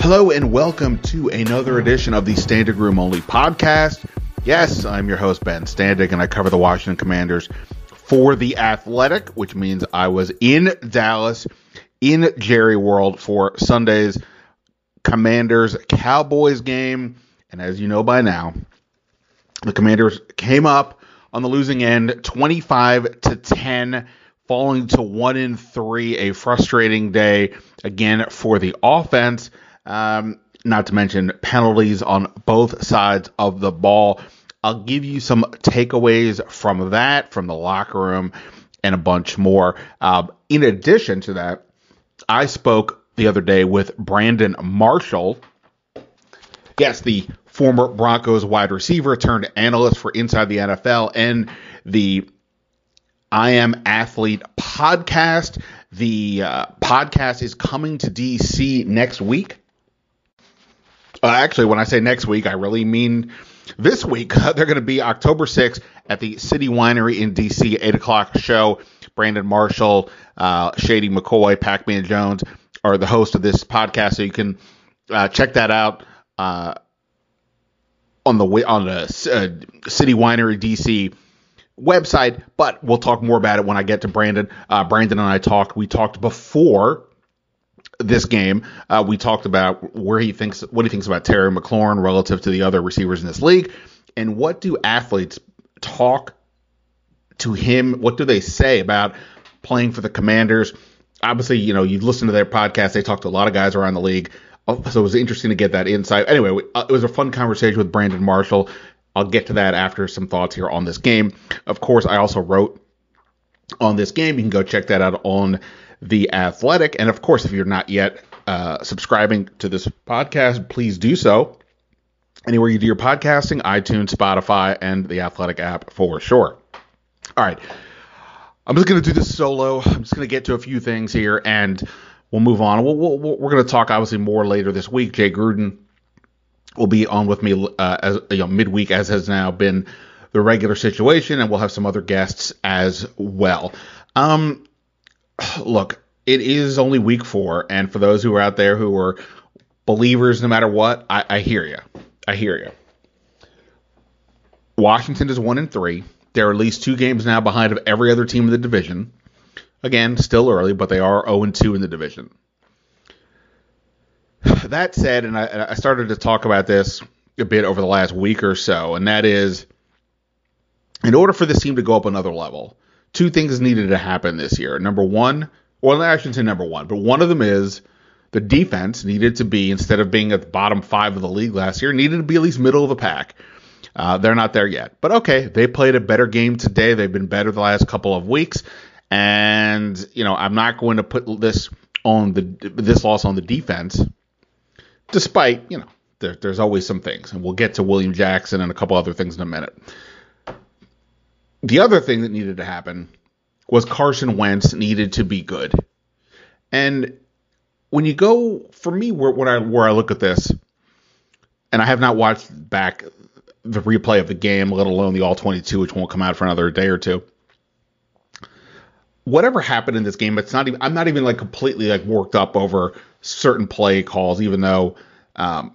Hello and welcome to another edition of the Standig Room Only podcast. Yes, I'm your host, Ben Standig, and I cover the Washington Commanders for The Athletic, which means I was in Dallas, in Jerry World for Sunday's Commanders Cowboys game. And as you know by now, the Commanders came up on the losing end 25 to 10 falling to 1 in 3 a frustrating day again for the offense um, not to mention penalties on both sides of the ball i'll give you some takeaways from that from the locker room and a bunch more uh, in addition to that i spoke the other day with brandon marshall yes the former Broncos wide receiver turned analyst for Inside the NFL and the I Am Athlete podcast. The uh, podcast is coming to DC next week. Uh, actually, when I say next week, I really mean this week. They're going to be October 6th at the City Winery in DC, 8 o'clock show. Brandon Marshall, uh, Shady McCoy, Pac Man Jones are the host of this podcast, so you can uh, check that out uh, on the on the uh, City Winery DC website. But we'll talk more about it when I get to Brandon. Uh, Brandon and I talked. We talked before this game. Uh, we talked about where he thinks what he thinks about Terry McLaurin relative to the other receivers in this league, and what do athletes talk to him? What do they say about playing for the Commanders? Obviously, you know, you listen to their podcast. They talk to a lot of guys around the league. Oh, so it was interesting to get that insight. Anyway, uh, it was a fun conversation with Brandon Marshall. I'll get to that after some thoughts here on this game. Of course, I also wrote on this game. You can go check that out on The Athletic. And of course, if you're not yet uh, subscribing to this podcast, please do so. Anywhere you do your podcasting, iTunes, Spotify, and the Athletic app for sure. All right. I'm just going to do this solo. I'm just going to get to a few things here and we'll move on. We'll, we we are going to talk obviously more later this week. Jay Gruden will be on with me uh, as you know midweek, as has now been the regular situation, and we'll have some other guests as well. Um, look, it is only week four, and for those who are out there who are believers, no matter what, I, I hear you. I hear you. Washington is one and three. They're at least two games now behind of every other team in the division. Again, still early, but they are 0 and 2 in the division. That said, and I, I, started to talk about this a bit over the last week or so, and that is in order for this team to go up another level, two things needed to happen this year. Number one, well, I shouldn't say number one, but one of them is the defense needed to be, instead of being at the bottom five of the league last year, needed to be at least middle of the pack. Uh, they're not there yet. But okay, they played a better game today. They've been better the last couple of weeks. And you know, I'm not going to put this on the this loss on the defense, despite you know there, there's always some things, and we'll get to William Jackson and a couple other things in a minute. The other thing that needed to happen was Carson Wentz needed to be good, and when you go for me where, where I where I look at this, and I have not watched back the replay of the game, let alone the all 22, which won't come out for another day or two whatever happened in this game, it's not even I'm not even like completely like worked up over certain play calls, even though um,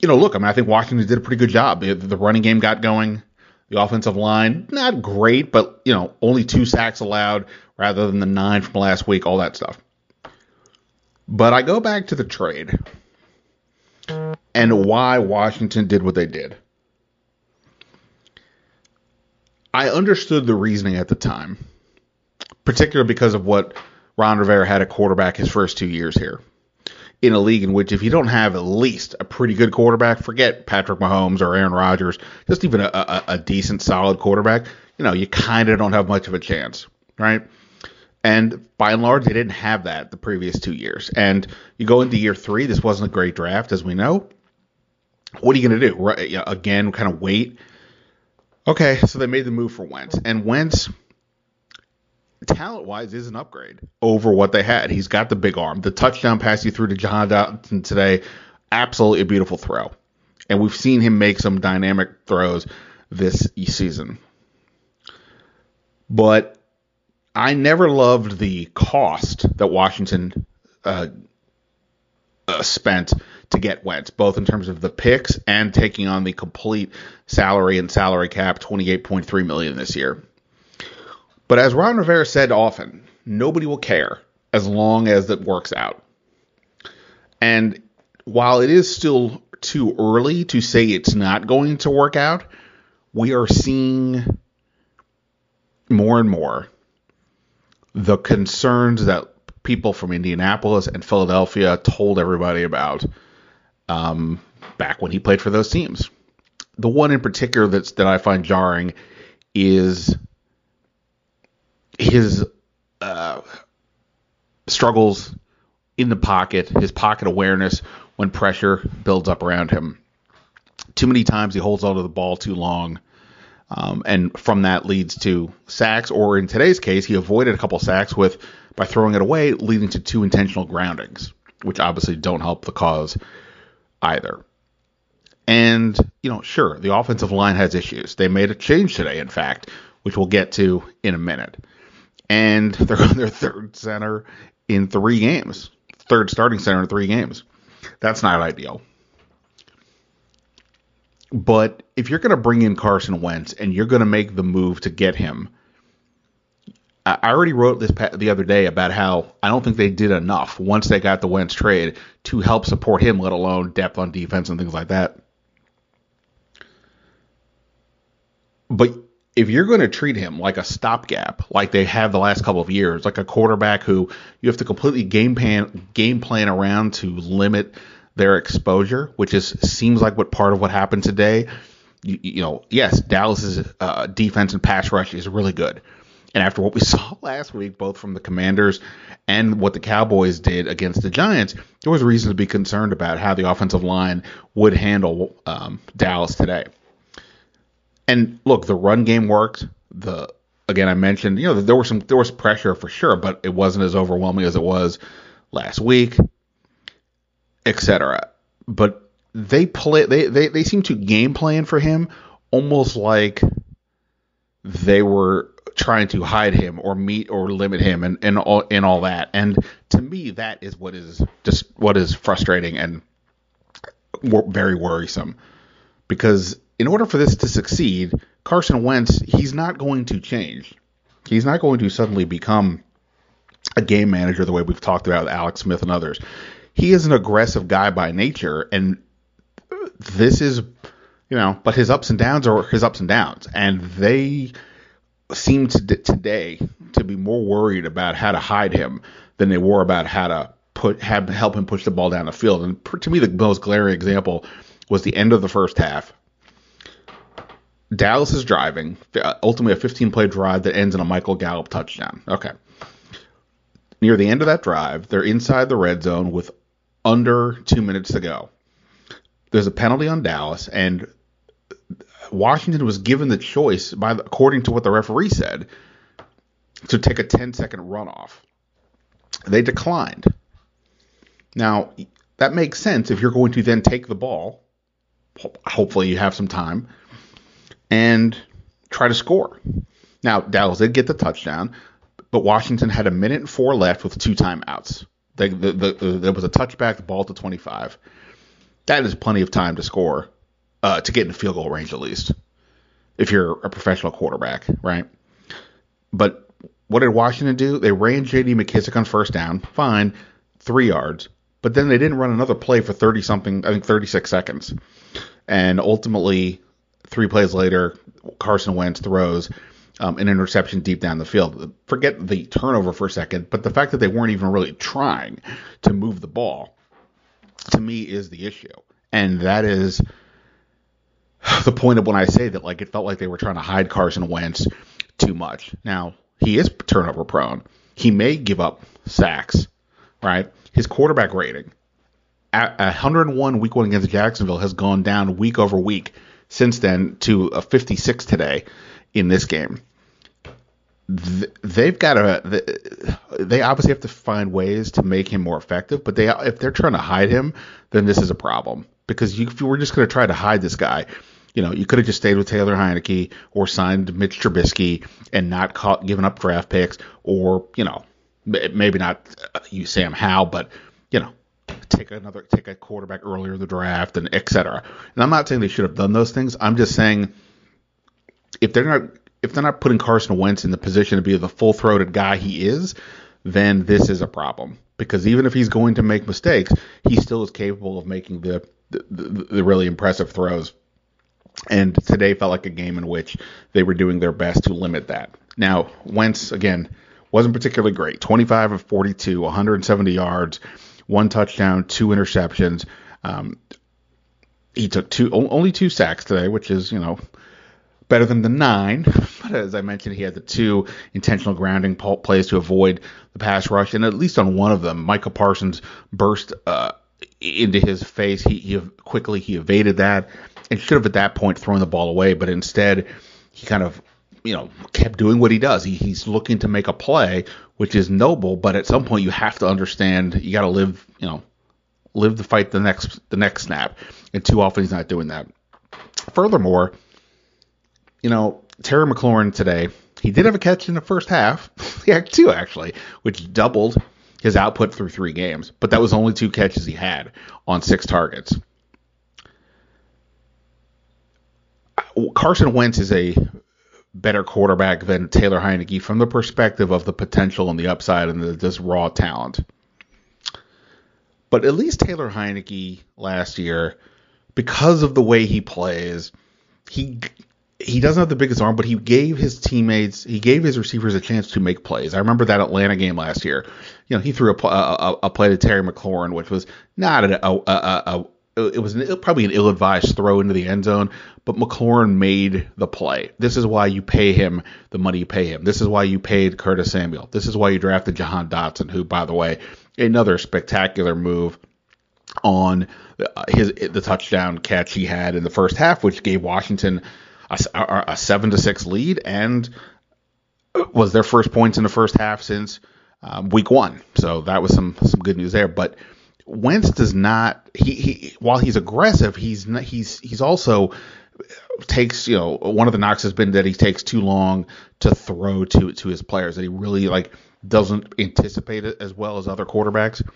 you know, look, I mean, I think Washington did a pretty good job. The running game got going. The offensive line, not great, but you know, only two sacks allowed rather than the nine from last week, all that stuff. But I go back to the trade and why Washington did what they did. I understood the reasoning at the time, particularly because of what Ron Rivera had a quarterback his first two years here. In a league in which, if you don't have at least a pretty good quarterback, forget Patrick Mahomes or Aaron Rodgers, just even a, a, a decent, solid quarterback, you know, you kind of don't have much of a chance, right? And by and large, they didn't have that the previous two years. And you go into year three, this wasn't a great draft, as we know. What are you going to do? Right, again, kind of wait Okay, so they made the move for Wentz, and Wentz, talent wise, is an upgrade over what they had. He's got the big arm. The touchdown pass he threw to Jahan Dotson today, absolutely a beautiful throw. And we've seen him make some dynamic throws this season. But I never loved the cost that Washington uh, uh, spent to get Wentz, both in terms of the picks and taking on the complete salary and salary cap, 28.3 million this year. But as Ron Rivera said often, nobody will care as long as it works out. And while it is still too early to say it's not going to work out, we are seeing more and more the concerns that people from Indianapolis and Philadelphia told everybody about um, back when he played for those teams. The one in particular that's that I find jarring is his uh, struggles in the pocket, his pocket awareness when pressure builds up around him. Too many times he holds onto the ball too long, um, and from that leads to sacks, or in today's case, he avoided a couple sacks with by throwing it away, leading to two intentional groundings, which obviously don't help the cause either. And, you know, sure, the offensive line has issues. They made a change today, in fact, which we'll get to in a minute. And they're on their third center in three games, third starting center in three games. That's not ideal. But if you're going to bring in Carson Wentz and you're going to make the move to get him, I already wrote this the other day about how I don't think they did enough once they got the Wentz trade to help support him, let alone depth on defense and things like that. But if you're going to treat him like a stopgap, like they have the last couple of years, like a quarterback who you have to completely game plan game plan around to limit their exposure, which is seems like what part of what happened today. You, you know, yes, Dallas's uh, defense and pass rush is really good, and after what we saw last week, both from the Commanders and what the Cowboys did against the Giants, there was reason to be concerned about how the offensive line would handle um, Dallas today. And look, the run game worked. The again, I mentioned, you know, there was some there was pressure for sure, but it wasn't as overwhelming as it was last week, etc. But they play they, they they seem to game plan for him almost like they were trying to hide him or meet or limit him and and all and all that. And to me, that is what is just what is frustrating and very worrisome because in order for this to succeed, Carson Wentz, he's not going to change. He's not going to suddenly become a game manager the way we've talked about with Alex Smith and others. He is an aggressive guy by nature, and this is, you know, but his ups and downs are his ups and downs, and they seem to today to be more worried about how to hide him than they were about how to put have help him push the ball down the field. And to me, the most glaring example was the end of the first half Dallas is driving, uh, ultimately a 15 play drive that ends in a Michael Gallup touchdown. Okay. Near the end of that drive, they're inside the red zone with under two minutes to go. There's a penalty on Dallas, and Washington was given the choice, by the, according to what the referee said, to take a 10 second runoff. They declined. Now, that makes sense if you're going to then take the ball. Hopefully, you have some time and try to score. Now, Dallas did get the touchdown, but Washington had a minute and four left with two timeouts. The, the, the, there was a touchback, the ball to 25. That is plenty of time to score, uh, to get in field goal range at least, if you're a professional quarterback, right? But what did Washington do? They ran J.D. McKissic on first down, fine, three yards, but then they didn't run another play for 30 something, I think 36 seconds. And ultimately, three plays later, Carson Wentz throws um, an interception deep down the field. Forget the turnover for a second, but the fact that they weren't even really trying to move the ball, to me, is the issue. And that is the point of when I say that, like, it felt like they were trying to hide Carson Wentz too much. Now, he is turnover prone. He may give up sacks, right? His quarterback rating at 101 week one against Jacksonville has gone down week over week since then to a 56 today in this game. They've got to. They obviously have to find ways to make him more effective. But they, if they're trying to hide him, then this is a problem. Because you, if you were just going to try to hide this guy, you know, you could have just stayed with Taylor Heinicke or signed Mitch Trubisky and not caught, given up draft picks, or you know, maybe not uh, you Sam Howell, but you know, take another take a quarterback earlier in the draft and et cetera. And I'm not saying they should have done those things. I'm just saying if they're not if they're not putting Carson Wentz in the position to be the full throated guy he is, then this is a problem. Because even if he's going to make mistakes, he still is capable of making the the, the, the really impressive throws. And today felt like a game in which they were doing their best to limit that. Now, Wentz again wasn't particularly great. 25 of 42, 170 yards, one touchdown, two interceptions. Um, he took two only two sacks today, which is you know better than the nine. But as I mentioned, he had the two intentional grounding plays to avoid the pass rush, and at least on one of them, Micah Parsons burst uh, into his face. He, he quickly he evaded that and should have at that point thrown the ball away, but instead he kind of you know kept doing what he does. He, he's looking to make a play, which is noble, but at some point you have to understand you got to live you know live the fight the next the next snap, and too often he's not doing that. Furthermore, you know Terry McLaurin today he did have a catch in the first half, yeah, two actually, which doubled his output through three games, but that was only two catches he had on six targets. Uh, Carson Wentz is a better quarterback than Taylor Heinicke from the perspective of the potential and the upside and the, this raw talent. But at least Taylor Heinicke last year, because of the way he plays, he he doesn't have the biggest arm, but he gave his teammates, he gave his receivers a chance to make plays. I remember that Atlanta game last year. You know, he threw a, a, a play to Terry McLaurin, which was not a, a it was an, probably an ill-advised throw into the end zone, but McLaurin made the play. This is why you pay him the money you pay him. This is why you paid Curtis Samuel. This is why you drafted Jahan Dotson, who, by the way, another spectacular move on uh, his the touchdown catch he had in the first half, which gave Washington a, a seven to six lead and was their first points in the first half since um, week one. So that was some some good news there, but Wentz does not. He, he while he's aggressive, he's he's he's also takes you know one of the knocks has been that he takes too long to throw to to his players that he really like doesn't anticipate it as well as other quarterbacks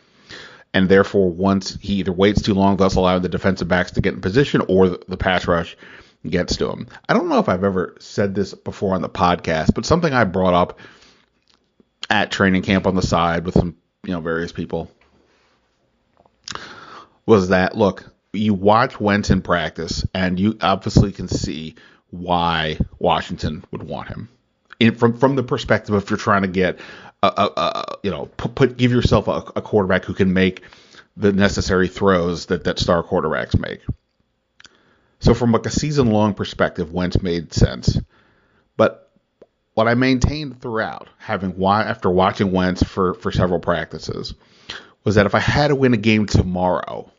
and therefore once he either waits too long thus allowing the defensive backs to get in position or the, the pass rush gets to him i don't know if i've ever said this before on the podcast but something i brought up at training camp on the side with some you know various people was that look, you watch Wentz in practice, and you obviously can see why Washington would want him. In, from from the perspective if you're trying to get a, a, a you know put, put give yourself a, a quarterback who can make the necessary throws that that star quarterbacks make. So from like a season long perspective, Wentz made sense. But what I maintained throughout, having after watching Wentz for for several practices, was that if I had to win a game tomorrow,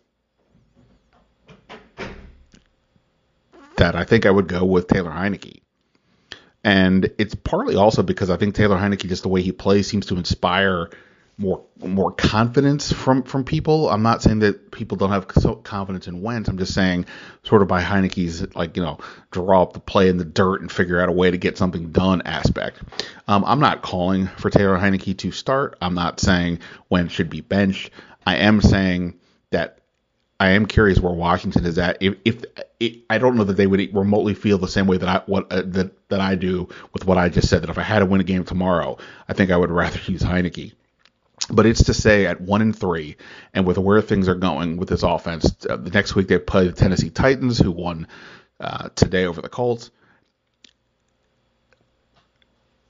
that, I think I would go with Taylor Heinicke. And it's partly also because I think Taylor Heinicke, just the way he plays, seems to inspire more more confidence from from people. I'm not saying that people don't have confidence in Wentz. I'm just saying, sort of by Heinicke's like you know draw up the play in the dirt and figure out a way to get something done aspect. Um, I'm not calling for Taylor Heinicke to start. I'm not saying Wentz should be benched. I am saying that I am curious where Washington is at. If, if it, I don't know that they would remotely feel the same way that I what uh, that that I do with what I just said. That if I had to win a game tomorrow, I think I would rather use Heinicke. But it's to say at one and three, and with where things are going with this offense, uh, the next week they play the Tennessee Titans, who won uh, today over the Colts.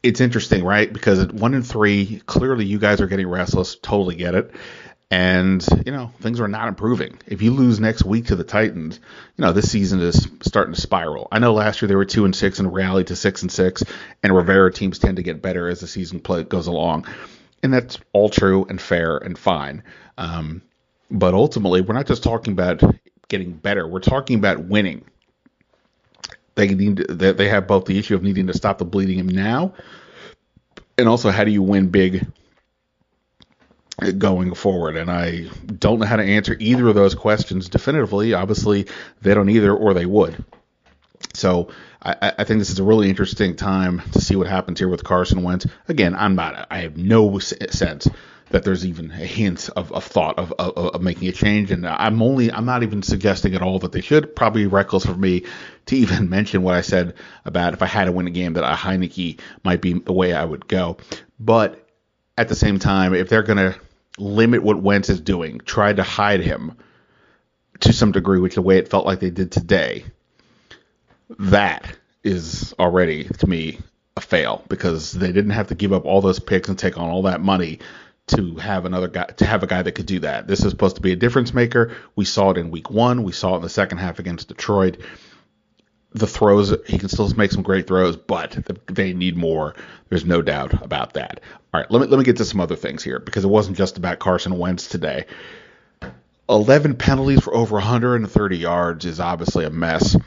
It's interesting, right? Because at one and three, clearly you guys are getting restless. Totally get it and you know things are not improving. If you lose next week to the Titans, you know this season is starting to spiral. I know last year they were two and six and rallied to six and six, and Rivera teams tend to get better as the season play goes along, and that's all true and fair and fine. Um, but ultimately, we're not just talking about getting better; we're talking about winning. They need to, they have both the issue of needing to stop the bleeding now, and also how do you win big going forward. And I don't know how to answer either of those questions definitively. Obviously, they don't either, or they would. So I, I, think this is a really interesting time to see what happens here with Carson Wentz. Again, I'm not. I have no sense that there's even a hint of, of thought of, of, of, making a change. And I'm only I'm not even suggesting at all that they should. Probably reckless for me to even mention what I said about if I had to win a game that a Heinicke might be the way I would go. But at the same time, if they're gonna limit what Wentz is doing, try to hide him to some degree, which the way it felt like they did today, that is already to me a fail because they didn't have to give up all those picks and take on all that money to have another guy to have a guy that could do that. This is supposed to be a difference maker. We saw it in week one. We saw it in the second half against Detroit. The throws, he can still make some great throws, but they need more. There's no doubt about that. All right, let me let me get to some other things here because it wasn't just about Carson Wentz today. 11 penalties for over 130 yards is obviously a mess.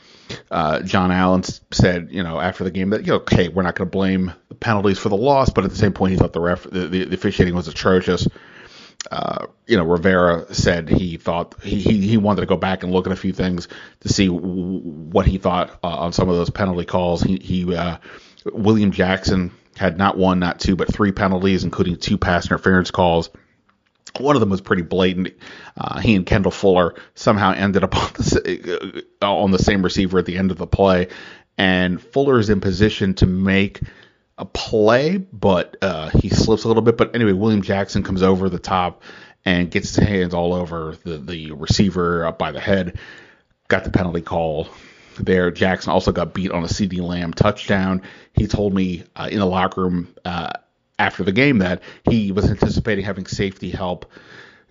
Uh, Jon Allen said, you know, after the game that, you know, okay, we're not going to blame the penalties for the loss, but at the same point, he thought the ref, the, the, the officiating was atrocious. Uh, you know, Rivera said he thought he, he, he wanted to go back and look at a few things to see w- what he thought uh, on some of those penalty calls. He, he uh, William Jackson had not one, not two, but three penalties, including two pass interference calls. One of them was pretty blatant. Uh, he and Kendall Fuller somehow ended up on the, uh, on the same receiver at the end of the play, and Fuller is in position to make a play, but uh, he slips a little bit. But anyway, William Jackson comes over the top and gets his hands all over the, the receiver up by the head. Got the penalty call there. Jackson also got beat on a CeeDee Lamb touchdown. He told me uh, in the locker room uh, after the game that he was anticipating having safety help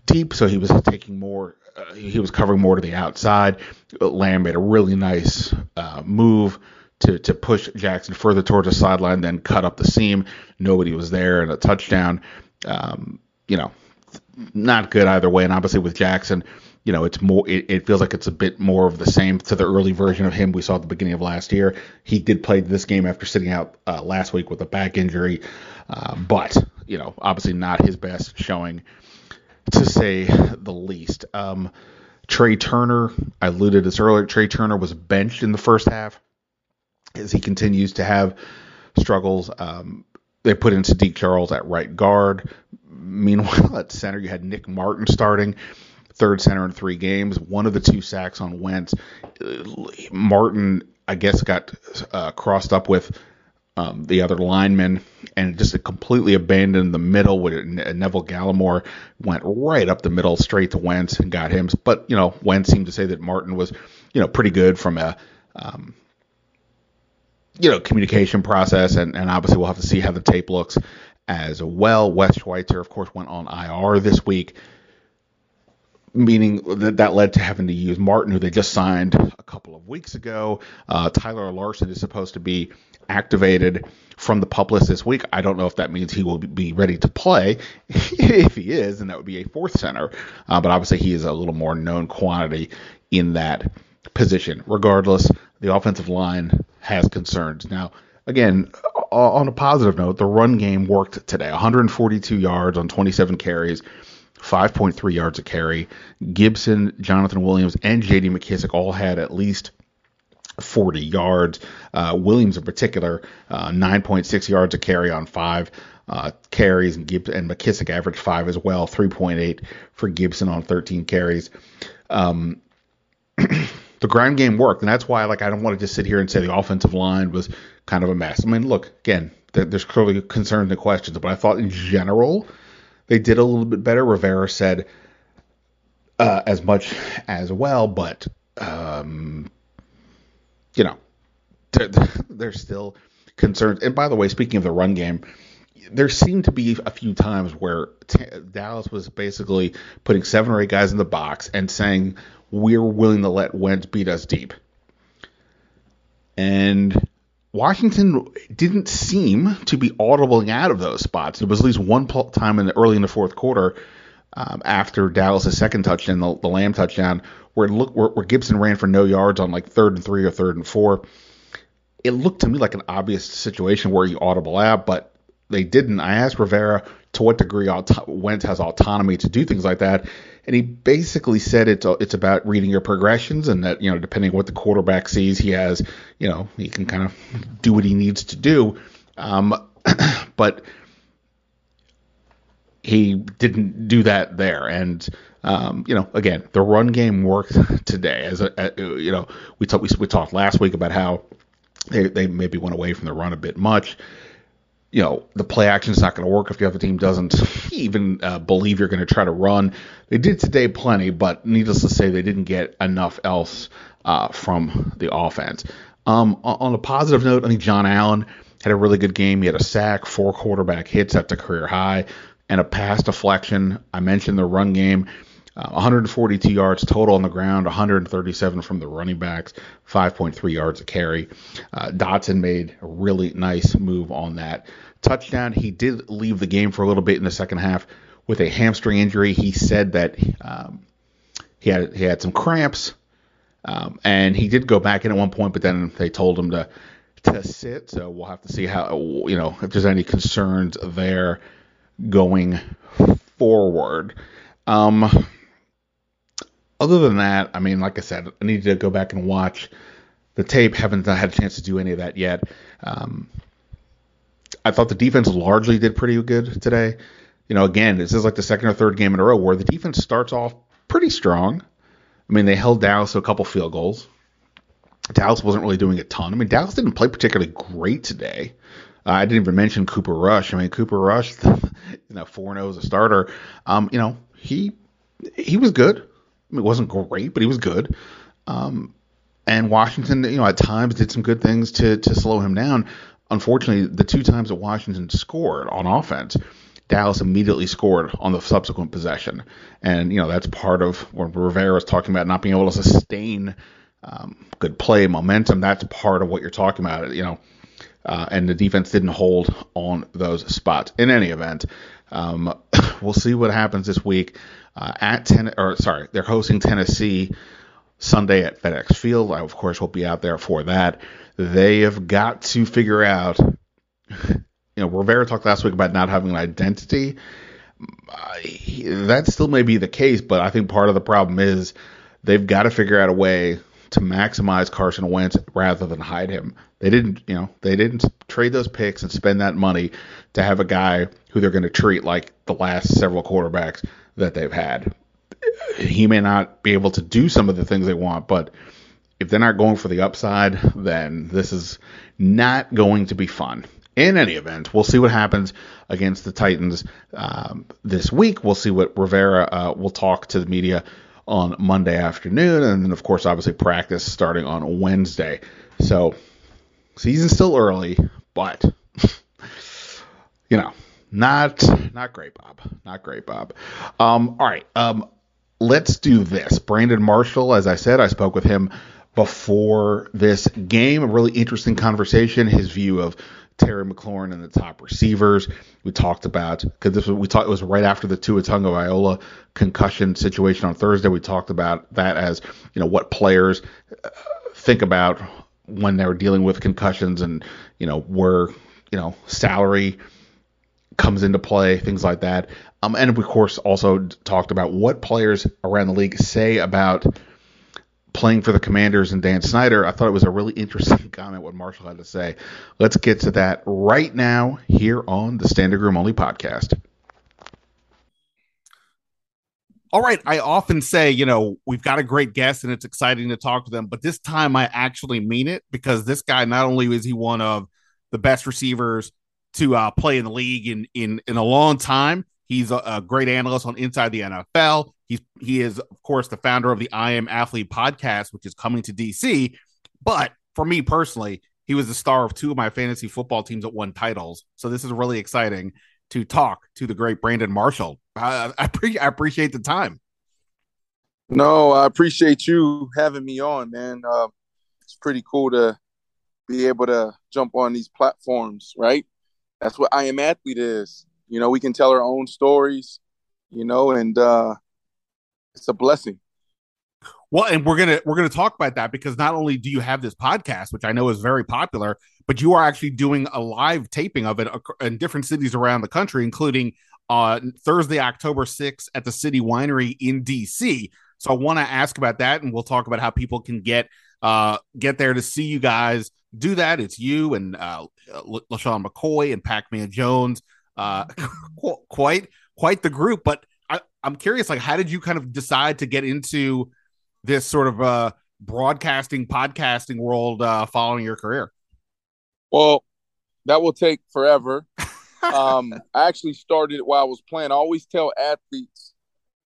deep, so he was taking more. Uh, he was covering more to the outside. Lamb made a really nice uh, move to to push Jackson further towards the sideline, then cut up the seam. Nobody was there, and a touchdown. Um, you know, not good either way. And obviously with Jackson, you know, it's more. It, it, feels like it's a bit more of the same to the early version of him we saw at the beginning of last year. He did play this game after sitting out uh, last week with a back injury, uh, but you know, obviously not his best showing, to say the least. Um, Trai Turner, I alluded to this earlier. Trai Turner was benched in the first half as he continues to have struggles. Um, they put in Saahdiq Charles at right guard. Meanwhile, at center, you had Nick Martin starting third center in three games. One of the two sacks on Wentz. Martin, I guess, got uh, crossed up with um, the other lineman and just completely abandoned the middle. With Neville Gallimore went right up the middle, straight to Wentz and got him. But you know, Wentz seemed to say that Martin was, you know, pretty good from a um, you know communication process, and, and obviously we'll have to see how the tape looks as well. Wes Schweitzer, of course, went on IR this week meaning that that led to having to use Martin, who they just signed a couple of weeks ago. Uh, Tyler Larsen is supposed to be activated from the pup list this week. I don't know if that means he will be ready to play. if he is, then that would be a fourth center. Uh, but obviously, he is a little more known quantity in that position. Regardless, the offensive line has concerns. Now, again, on a positive note, the run game worked today 142 yards on 27 carries 5.3 yards a carry. Gibson, Jonathan Williams, and J.D. McKissic all had at least 40 yards. Uh, Williams, in particular, uh, 9.6 yards a carry on five uh, carries, and, Gibbs, and McKissic averaged five as well, 3.8 for Gibson on 13 carries. Um, the ground game worked, and that's why like I don't want to just sit here and say the offensive line was kind of a mess. I mean, look again, there's clearly concerns and questions, but I thought in general they did a little bit better. Rivera said uh, as much as well, but um, you know, there's still concerns. And by the way, speaking of the run game, there seemed to be a few times where t- Dallas was basically putting seven or eight guys in the box and saying we're willing to let Wentz beat us deep. And Washington didn't seem to be audibling out of those spots. There was at least one time in the early in the fourth quarter um, after Dallas' second touchdown, the, the Lamb touchdown, where, where, where Gibson ran for no yards on like third and three or third and four. It looked to me like an obvious situation where you audible out, but they didn't. I asked Rivera to what degree auto- Wentz has autonomy to do things like that, and he basically said it's it's about reading your progressions, and that you know depending on what the quarterback sees, he has you know he can kind of do what he needs to do. Um, but he didn't do that there, and um, you know, again, the run game worked today. As a, a you know, we talked we, we talked last week about how they, they maybe went away from the run a bit much you know the play action is not going to work if the other team doesn't even uh, believe you're going to try to run. They did today plenty, but needless to say, they didn't get enough else uh, from the offense. Um, on a positive note, I think Jon Allen had a really good game. He had a sack, four quarterback hits at the career high, and a pass deflection. I mentioned the run game. Uh, 142 yards total on the ground, 137 from the running backs, 5.3 yards a carry. Uh, Dotson made a really nice move on that touchdown. He did leave the game for a little bit in the second half with a hamstring injury. He said that um, he had he had some cramps, um, and he did go back in at one point, but then they told him to to sit. So we'll have to see how you know if there's any concerns there going forward. Um, other than that, I mean, like I said, I need to go back and watch the tape. Haven't had a chance to do any of that yet. Um, I thought the defense largely did pretty good today. You know, again, this is like the second or third game in a row where the defense starts off pretty strong. I mean, they held Dallas to a couple field goals. Dallas wasn't really doing a ton. I mean, Dallas didn't play particularly great today. Uh, I didn't even mention Cooper Rush. I mean, Cooper Rush, you know, four zero as a starter. Um, you know, he he was good. It wasn't great, but he was good. Um, and Washington, you know, at times did some good things to to slow him down. Unfortunately, the two times that Washington scored on offense, Dallas immediately scored on the subsequent possession, and you know that's part of what Rivera was talking about not being able to sustain um, good play momentum. That's part of what you're talking about. You know. Uh, and the defense didn't hold on those spots. In any event, um, we'll see what happens this week uh, at ten or sorry, they're hosting Tennessee Sunday at FedEx Field. I of course will be out there for that. They have got to figure out. You know, Rivera talked last week about not having an identity. That still may be the case, but I think part of the problem is they've got to figure out a way to maximize Carson Wentz rather than hide him. They didn't, you know, they didn't trade those picks and spend that money to have a guy who they're going to treat like the last several quarterbacks that they've had. He may not be able to do some of the things they want, but if they're not going for the upside, then this is not going to be fun. In any event, we'll see what happens against the Titans um, this week. We'll see what Rivera uh, will talk to the media on Monday afternoon, and then of course, obviously practice starting on Wednesday. So season's still early, but you know, not not great, Bob. Not great, Bob. Um, all right, um, let's do this. Brandon Marshall, as I said, I spoke with him before this game. A really interesting conversation. His view of Terry McLaurin and the top receivers. We talked about because this was we talked it was right after the Tua Tagovailoa concussion situation on Thursday. We talked about that as you know what players uh, think about when they're dealing with concussions and you know where you know salary comes into play, things like that. Um, and of course also talked about what players around the league say about playing for the Commanders and Dan Snyder, I thought it was a really interesting comment what Marshall had to say. Let's get to that right now here on the Standig Room Only podcast. All right. I often say, you know, we've got a great guest and it's exciting to talk to them, but this time I actually mean it because this guy, not only is he one of the best receivers to uh, play in the league in, in, in a long time, he's a, a great analyst on Inside the NFL. He's he is of course the founder of the I Am Athlete podcast, which is coming to DC. But for me personally, he was the star of two of my fantasy football teams that won titles. So this is really exciting to talk to the great Brandon Marshall. I, I, pre- I appreciate the time. No, I appreciate you having me on, man. Uh, it's pretty cool to be able to jump on these platforms, right? That's what I Am Athlete is. You know, we can tell our own stories, you know, and uh, it's a blessing. Well, and we're gonna we're gonna talk about that because not only do you have this podcast, which I know is very popular, but you are actually doing a live taping of it in different cities around the country, including uh, Thursday, October 6th at the City Winery in DC. So I want to ask about that, and we'll talk about how people can get uh, get there to see you guys do that. It's you and uh, LeSean McCoy and Pac-Man Jones. Uh, quite quite the group. But I, I'm curious, like, how did you kind of decide to get into this sort of uh, broadcasting, podcasting world uh, following your career? Well, that will take forever. um, I actually started while I was playing. I always tell athletes,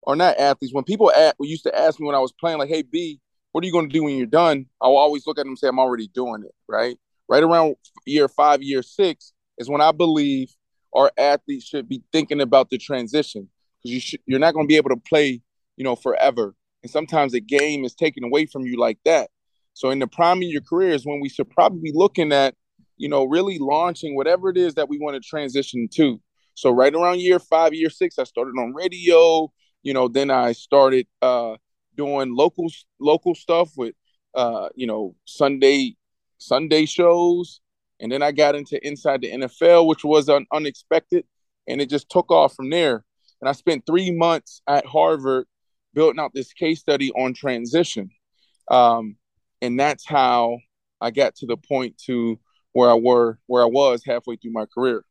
or not athletes, when people at, used to ask me when I was playing, like, "Hey, B, what are you going to do when you're done?" I'll always look at them and say, "I'm already doing it." Right, right around year five, year six is when I believe our athletes should be thinking about the transition because you should, you're not going to be able to play, you know, forever. And sometimes the game is taken away from you like that. So in the prime of your career is when we should probably be looking at, you know, really launching whatever it is that we want to transition to. So right around year five, year six, I started on radio. You know, then I started uh, doing local local stuff with, uh, you know, Sunday Sunday shows, and then I got into inside the NFL, which was un- unexpected, and it just took off from there. And I spent three months at Harvard building out this case study on transition. Um, and that's how I got to the point to where I were where I was halfway through my career.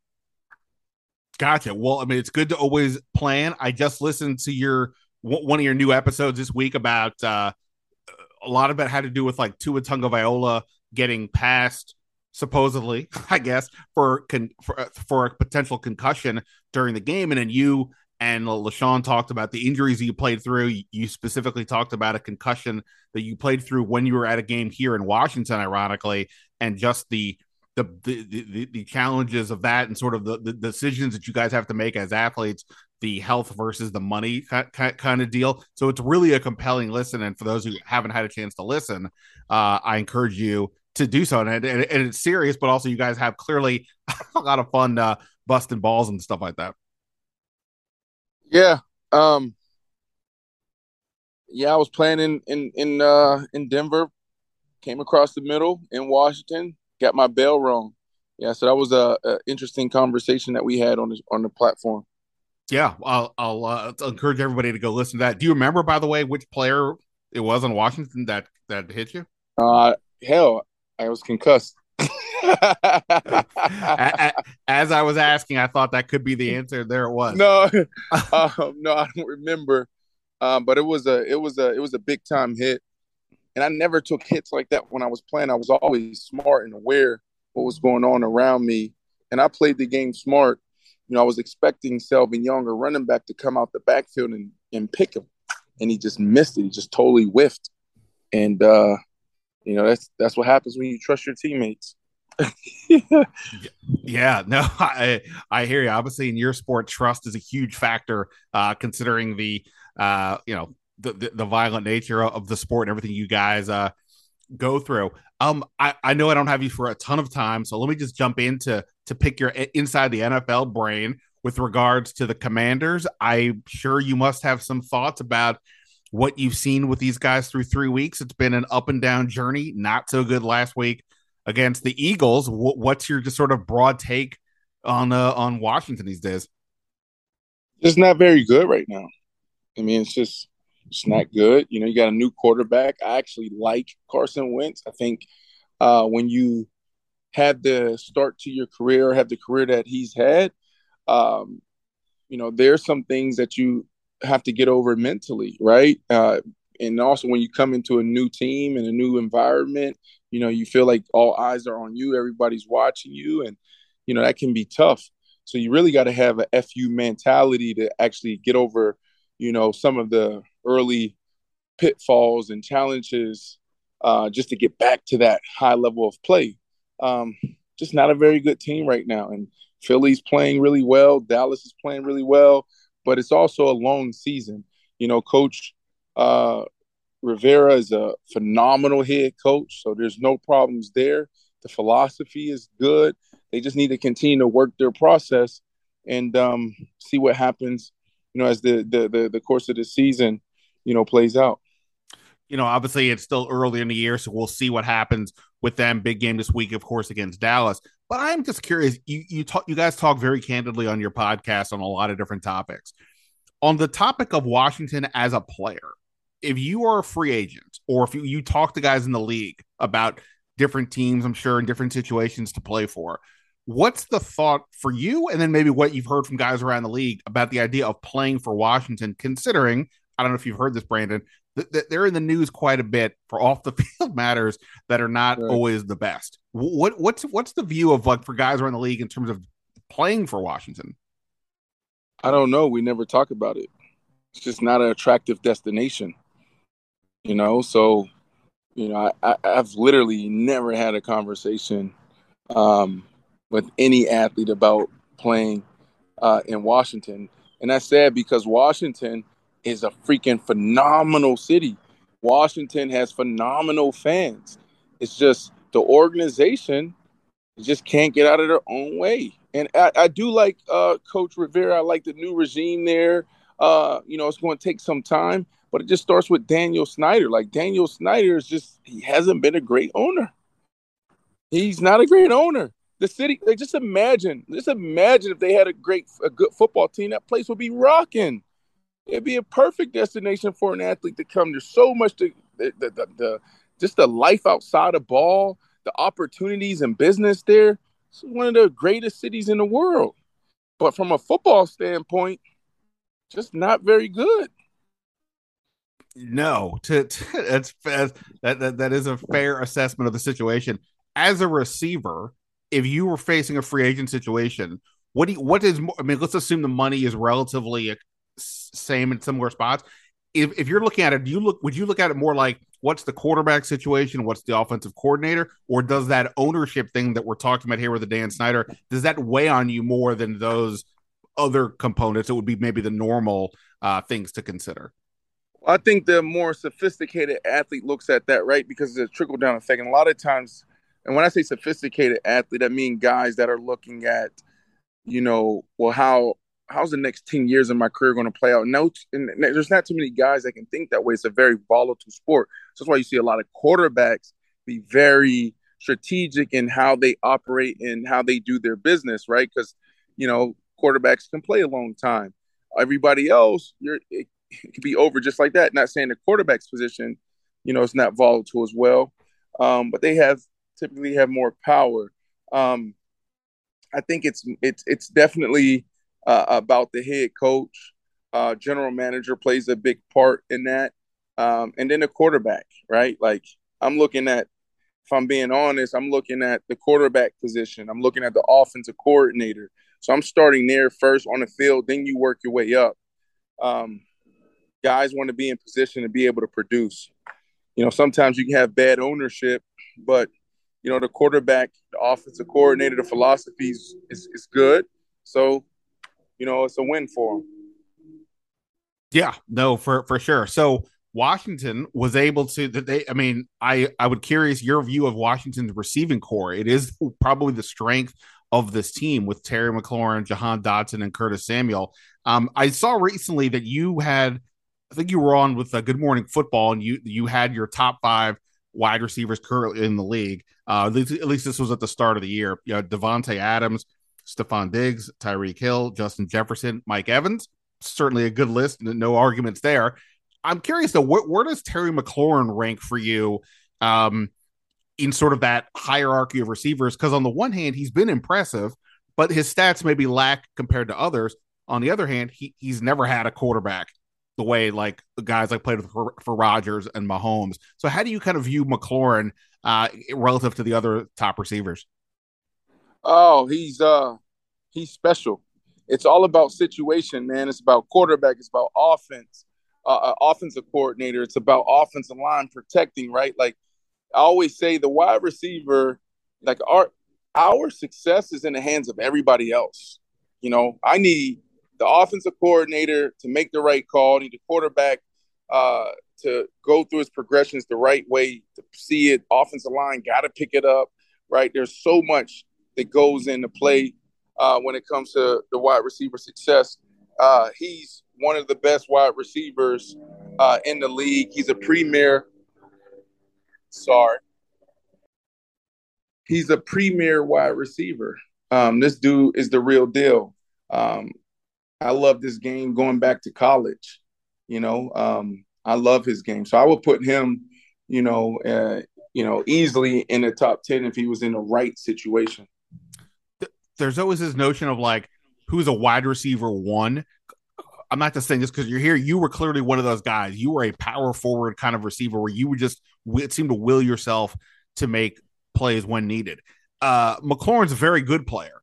Gotcha. Well, I mean, it's good to always plan. I just listened to your one of your new episodes this week about uh, a lot of it had to do with like Tua Viola getting past supposedly, I guess, for con- for, for a potential concussion during the game, and then you and LeSean talked about the injuries you played through. You specifically talked about a concussion that you played through when you were at a game here in Washington, ironically, and just the the the, the, the challenges of that and sort of the, the decisions that you guys have to make as athletes, the health versus the money kind of deal. So it's really a compelling listen. And for those who haven't had a chance to listen, uh, I encourage you to do so. And, and, and, it's serious, but also you guys have clearly a lot of fun uh, busting balls and stuff like that. Yeah. Um yeah, I was playing in in in uh in Denver, came across the middle in Washington, got my bell rung. Yeah, so that was a, a interesting conversation that we had on on the platform. Yeah, I'll I'll, uh, encourage everybody to go listen to that. Do you remember, by the way, which player it was in Washington that that hit you? Uh, hell, I was concussed. As I was asking, I thought that could be the answer. There it was. No, um, no, I don't remember. Um, but it was a, it was a, it was a big time hit, and I never took hits like that when I was playing. I was always smart and aware what was going on around me, and I played the game smart. You know, I was expecting Selvin Young, a running back, to come out the backfield and and pick him, and he just missed it. He just totally whiffed, and uh, you know that's that's what happens when you trust your teammates. yeah, no, I I hear you. Obviously, in your sport, trust is a huge factor, uh, considering the uh, you know the, the, the violent nature of the sport and everything you guys uh go through. Um, I I know I don't have you for a ton of time, so let me just jump into to pick your inside the NFL brain with regards to the Commanders. I'm sure you must have some thoughts about what you've seen with these guys through three weeks. It's been an up and down journey. Not so good last week against the Eagles. What's your just sort of broad take on uh, on Washington these days? It's not very good right now. I mean, it's just it's not good. You know, you got a new quarterback. I actually like Carson Wentz. I think uh, when you have the start to your career, have the career that he's had, um, you know, there's some things that you have to get over mentally, right? Uh, and also when you come into a new team and a new environment, you know, you feel like all eyes are on you, everybody's watching you, and you know that can be tough. So you really got to have a fu mentality to actually get over, you know, some of the early pitfalls and challenges, uh, just to get back to that high level of play. Um, just not a very good team right now, and Philly's playing really well. Dallas is playing really well but it's also a long season. You know, Coach uh, Rivera is a phenomenal head coach, so there's no problems there. The philosophy is good. They just need to continue to work their process and um, see what happens. You know, as the, the the the course of the season, you know, plays out. You know, obviously it's still early in the year, so we'll see what happens with them. Big game this week, of course, against Dallas. But I'm just curious. You you talk you guys talk very candidly on your podcast on a lot of different topics. On the topic of Washington as a player, if you are a free agent or if you, you talk to guys in the league about different teams, I'm sure in different situations to play for, what's the thought for you? And then maybe what you've heard from guys around the league about the idea of playing for Washington, considering I don't know if you've heard this, Brandon, they're in the news quite a bit for off the field matters that are not right. always the best. What what's what's the view of like for guys around the league in terms of playing for Washington? I don't know. We never talk about it. It's just not an attractive destination, you know. So, you know, I, have literally never had a conversation um, with any athlete about playing uh, in Washington, and that's sad because Washington is a freaking phenomenal city. Washington has phenomenal fans. It's just the organization just can't get out of their own way. And I, I do like uh, Coach Rivera. I like the new regime there. Uh, you know, it's going to take some time, but it just starts with Daniel Snyder. Like Daniel Snyder is just he hasn't been a great owner. He's not a great owner. The city, like just imagine, just imagine if they had a great, a good football team, that place would be rocking it'd be a perfect destination for an athlete to come. There's so much to the, the, the, the just the life outside of ball, the opportunities and business there. It's one of the greatest cities in the world. But from a football standpoint, just not very good. No, to, to that's that, that that is a fair assessment of the situation. As a receiver, if you were facing a free agent situation, what do you, what is I mean? Let's assume the money is relatively same in similar spots. If, if you're looking at it, do you look would you look at it more like what's the quarterback situation, what's the offensive coordinator, or does that ownership thing that we're talking about here with the Dan Snyder does that weigh on you more than those other components? It would be maybe the normal uh, things to consider. I think the more sophisticated athlete looks at that, right? Because it's a trickle down effect. And a lot of times, and when I say sophisticated athlete, I mean guys that are looking at, you know, well, how how's the next 10 years of my career going to play out? No, and there's not too many guys that can think that way. It's a very volatile sport. So that's why you see a lot of quarterbacks be very strategic in how they operate and how they do their business, right? Because, you know, quarterbacks can play a long time. Everybody else, you're it, it could be over just like that. Not saying the quarterback's position, you know, it's not volatile as well. Um, but they have typically have more power. Um, I think it's it's it's definitely uh, about the head coach. Uh, general manager plays a big part in that. Um, and then the quarterback, right? Like I'm looking at, if I'm being honest, I'm looking at the quarterback position. I'm looking at the offensive coordinator. So I'm starting there first on the field, then you work your way up. Um, guys want to be in position to be able to produce. You know, sometimes you can have bad ownership, but you know the quarterback, the offensive coordinator, the philosophies is, is good. So you know, it's a win for them. Yeah, no, for for sure. So Washington was able to they I mean, I I would curious your view of Washington's receiving corps. It is probably the strength of this team with Terry McLaurin, Jahan Dotson, and Curtis Samuel. Um, I saw recently that you had I think you were on with a Good Morning Football and you you had your top five wide receivers currently in the league. Uh, at least, at least this was at the start of the year. You know, Davante Adams, Stefon Diggs, Tyreek Hill, Justin Jefferson, Mike Evans. Certainly a good list. No arguments there. I'm curious though, where, where does Terry McLaurin rank for you um, in sort of that hierarchy of receivers? Because on the one hand, he's been impressive, but his stats maybe lack compared to others. On the other hand, he, he's never had a quarterback the way like the guys like played with for, for Rodgers and Mahomes. So how do you kind of view McLaurin uh, relative to the other top receivers? Oh, he's uh he's special. It's all about situation, man. It's about quarterback. It's about offense, uh, uh, offensive coordinator. It's about offensive line protecting, right? Like I always say, the wide receiver, like our our success is in the hands of everybody else. You know, I need the offensive coordinator to make the right call. I need the quarterback uh, to go through his progressions the right way to see it. Offensive line got to pick it up, right? There's so much that goes into play uh, when it comes to the wide receiver success. Uh, he's one of the best wide receivers uh, in the league. He's a premier Sorry. He's a premier wide receiver. Um, this dude is the real deal. Um, I love this game going back to college. You know, um, I love his game. So I would put him, you know, uh, you know, easily in the top 10 if he was in the right situation. There's always this notion of like who's a wide receiver one. I'm not just saying this because you're here. You were clearly one of those guys. You were a power forward kind of receiver where you would just it seemed to will yourself to make plays when needed. Uh, McLaurin's a very good player.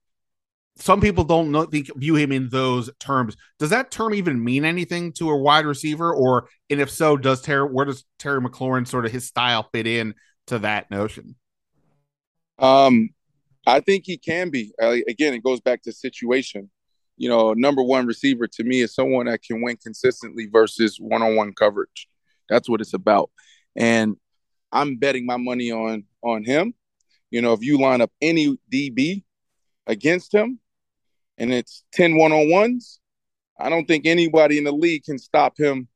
Some people don't know, think view him in those terms. Does that term even mean anything to a wide receiver? Or and if so, does Terry where does Terry McLaurin sort of his style fit in to that notion? Um, I think he can be. Uh, again, it goes back to situation. You know, number one receiver to me is someone that can win consistently versus one on one coverage. That's what it's about. And I'm betting my money on on him. You know, if you line up any DB against him and it's 10 one on ones, I don't think anybody in the league can stop him.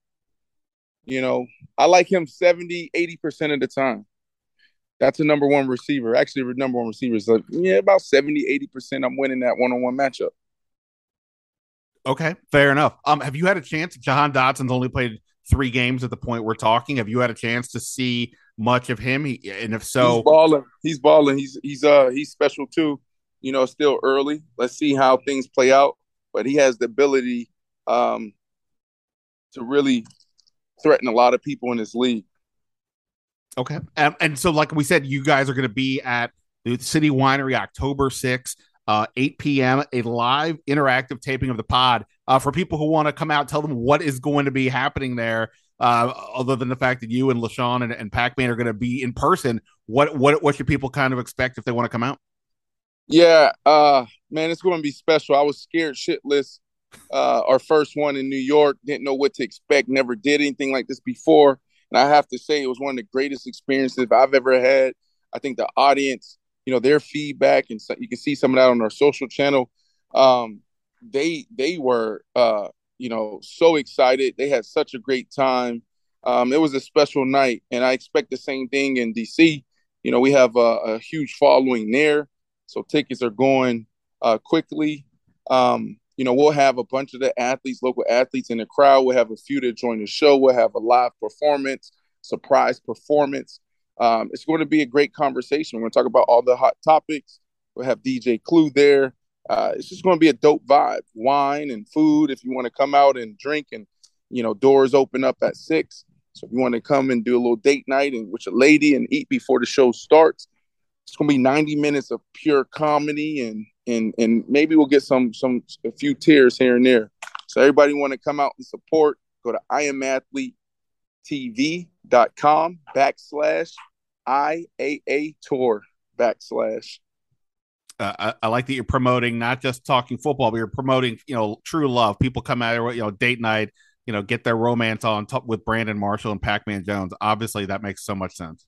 You know, I like him 70, 80% of the time. That's a number one receiver. Actually, number one receiver is like, yeah, about 70, 80%. I'm winning that one on one matchup. Okay, fair enough. Um, have you had a chance? Jahan Dotson's only played three games at the point we're talking. Have you had a chance to see much of him? He, and if so, he's balling. He's balling. He's he's uh he's special too. You know, still early. Let's see how things play out. But he has the ability um to really threaten a lot of people in this league. Okay. Um, and so, like we said, you guys are going to be at the City Winery October 6th, uh, 8 p.m., a live interactive taping of the pod. Uh, for people who want to come out, tell them what is going to be happening there, uh, other than the fact that you and LeSean and, and Pac Man are going to be in person. What, what, what should people kind of expect if they want to come out? Yeah, uh, man, it's going to be special. I was scared shitless. Uh, our first one in New York, didn't know what to expect, never did anything like this before and I have to say, it was one of the greatest experiences I've ever had. I think the audience, you know, their feedback, and so, you can see some of that on our social channel. Um, they they were, uh, you know, so excited. They had such a great time. Um, it was a special night, and I expect the same thing in DC. You know, we have a, a huge following there, so tickets are going uh, quickly. Um, you know, we'll have a bunch of the athletes, local athletes in the crowd. We'll have a few to join the show. We'll have a live performance, surprise performance. Um, it's going to be a great conversation. We're going to talk about all the hot topics. We'll have DJ Clue there. Uh, it's just going to be a dope vibe. Wine and food. If you want to come out and drink, and you know, doors open up at six. So if you want to come and do a little date night and with a lady and eat before the show starts, it's going to be 90 minutes of pure comedy and and and maybe we'll get some some a few tears here and there. So everybody want to come out and support, go to iamathletetv.com backslash IAA tour backslash. Uh, I, I, like that you're promoting not just talking football, but you're promoting, you know, true love. People come out, you know, date night, you know, get their romance on top with Brandon Marshall and Pac Man Jones. Obviously, that makes so much sense.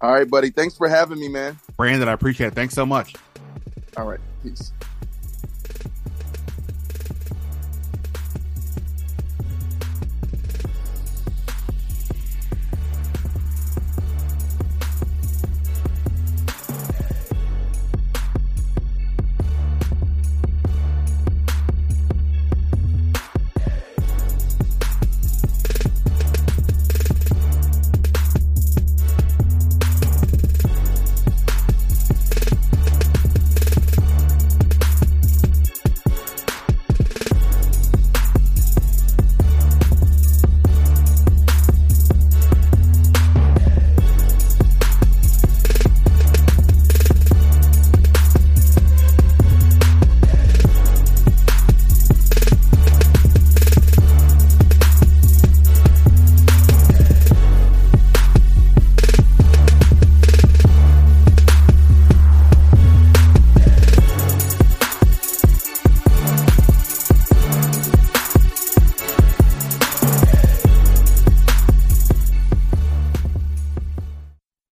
All right, buddy. Thanks for having me, man. Brandon, I appreciate it. Thanks so much. All right. Peace.